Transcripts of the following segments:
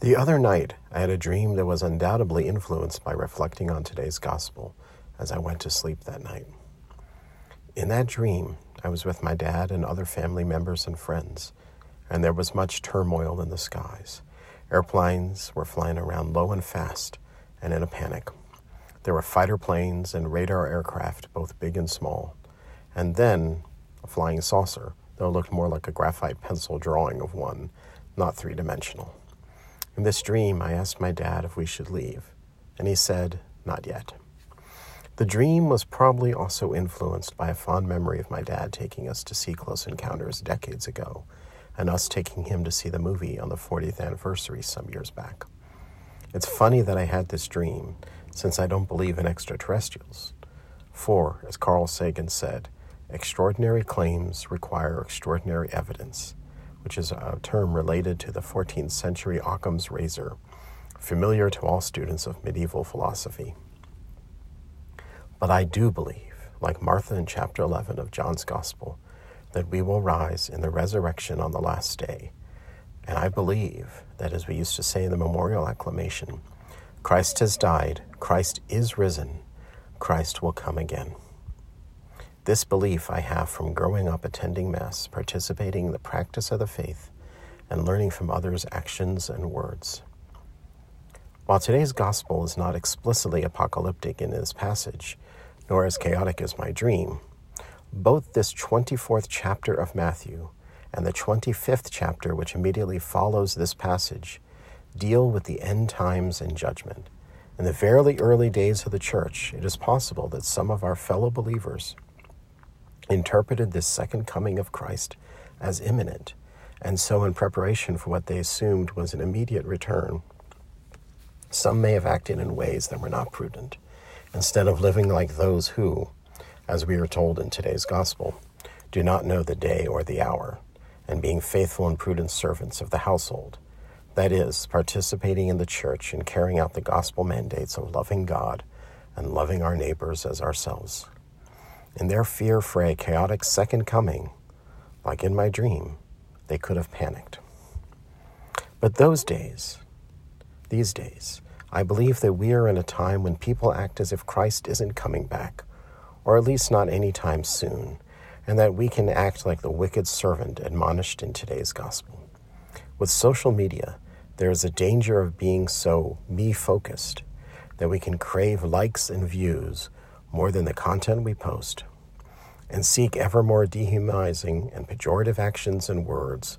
The other night, I had a dream that was undoubtedly influenced by reflecting on today's gospel as I went to sleep that night. In that dream, I was with my dad and other family members and friends, and there was much turmoil in the skies. Airplanes were flying around low and fast and in a panic. There were fighter planes and radar aircraft, both big and small, and then a flying saucer, though it looked more like a graphite pencil drawing of one, not three dimensional. In this dream, I asked my dad if we should leave, and he said, Not yet. The dream was probably also influenced by a fond memory of my dad taking us to see Close Encounters decades ago, and us taking him to see the movie on the 40th anniversary some years back. It's funny that I had this dream, since I don't believe in extraterrestrials. For, as Carl Sagan said, extraordinary claims require extraordinary evidence which is a term related to the 14th century Occam's razor, familiar to all students of medieval philosophy. But I do believe, like Martha in chapter 11 of John's Gospel, that we will rise in the resurrection on the last day. And I believe that, as we used to say in the memorial acclamation, Christ has died, Christ is risen, Christ will come again. This belief I have from growing up attending Mass, participating in the practice of the faith, and learning from others' actions and words. While today's Gospel is not explicitly apocalyptic in this passage, nor as chaotic as my dream, both this 24th chapter of Matthew and the 25th chapter, which immediately follows this passage, deal with the end times and judgment. In the very early days of the church, it is possible that some of our fellow believers interpreted this second coming of Christ as imminent, and so in preparation for what they assumed was an immediate return, some may have acted in ways that were not prudent, instead of living like those who, as we are told in today's gospel, do not know the day or the hour, and being faithful and prudent servants of the household, that is, participating in the church and carrying out the gospel mandates of loving God and loving our neighbors as ourselves. In their fear for a chaotic second coming, like in my dream, they could have panicked. But those days, these days, I believe that we are in a time when people act as if Christ isn't coming back, or at least not any time soon, and that we can act like the wicked servant admonished in today's gospel. With social media, there is a danger of being so me focused that we can crave likes and views more than the content we post, and seek ever more dehumanizing and pejorative actions and words,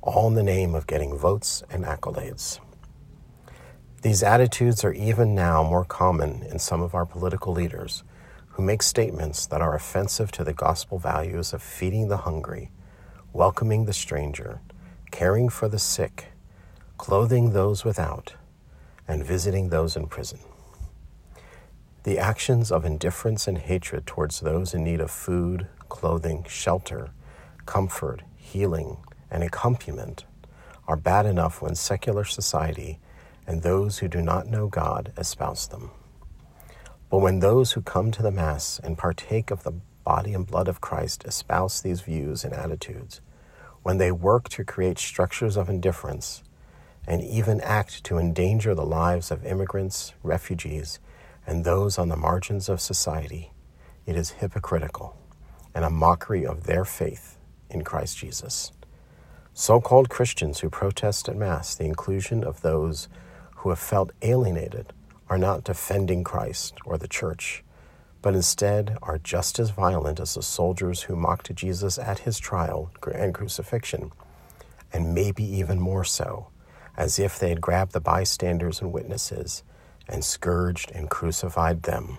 all in the name of getting votes and accolades. These attitudes are even now more common in some of our political leaders who make statements that are offensive to the gospel values of feeding the hungry, welcoming the stranger, caring for the sick, clothing those without, and visiting those in prison. The actions of indifference and hatred towards those in need of food, clothing, shelter, comfort, healing, and accompaniment are bad enough when secular society and those who do not know God espouse them. But when those who come to the Mass and partake of the body and blood of Christ espouse these views and attitudes, when they work to create structures of indifference and even act to endanger the lives of immigrants, refugees, and those on the margins of society, it is hypocritical and a mockery of their faith in Christ Jesus. So called Christians who protest at Mass the inclusion of those who have felt alienated are not defending Christ or the church, but instead are just as violent as the soldiers who mocked Jesus at his trial and crucifixion, and maybe even more so, as if they had grabbed the bystanders and witnesses and scourged and crucified them.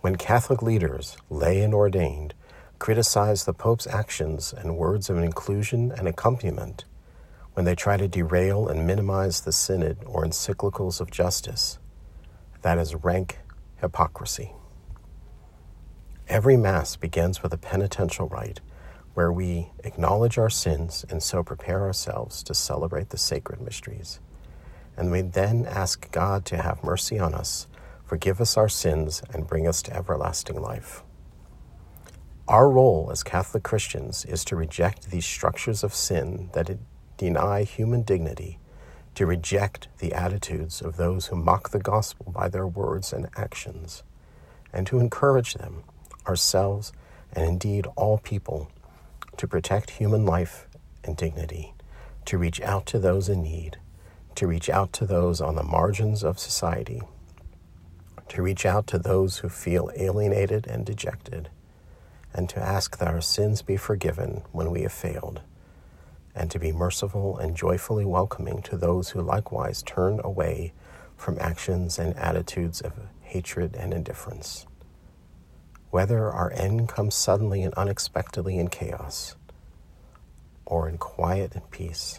When Catholic leaders, lay and ordained, criticize the Pope's actions and words of inclusion and accompaniment, when they try to derail and minimize the synod or encyclicals of justice, that is rank hypocrisy. Every Mass begins with a penitential rite where we acknowledge our sins and so prepare ourselves to celebrate the sacred mysteries and we then ask God to have mercy on us, forgive us our sins, and bring us to everlasting life. Our role as Catholic Christians is to reject these structures of sin that deny human dignity, to reject the attitudes of those who mock the gospel by their words and actions, and to encourage them, ourselves, and indeed all people, to protect human life and dignity, to reach out to those in need, to reach out to those on the margins of society, to reach out to those who feel alienated and dejected, and to ask that our sins be forgiven when we have failed and to be merciful and joyfully welcoming to those who likewise turn away from actions and attitudes of hatred and indifference. Whether our end comes suddenly and unexpectedly in chaos, or in quiet and peace,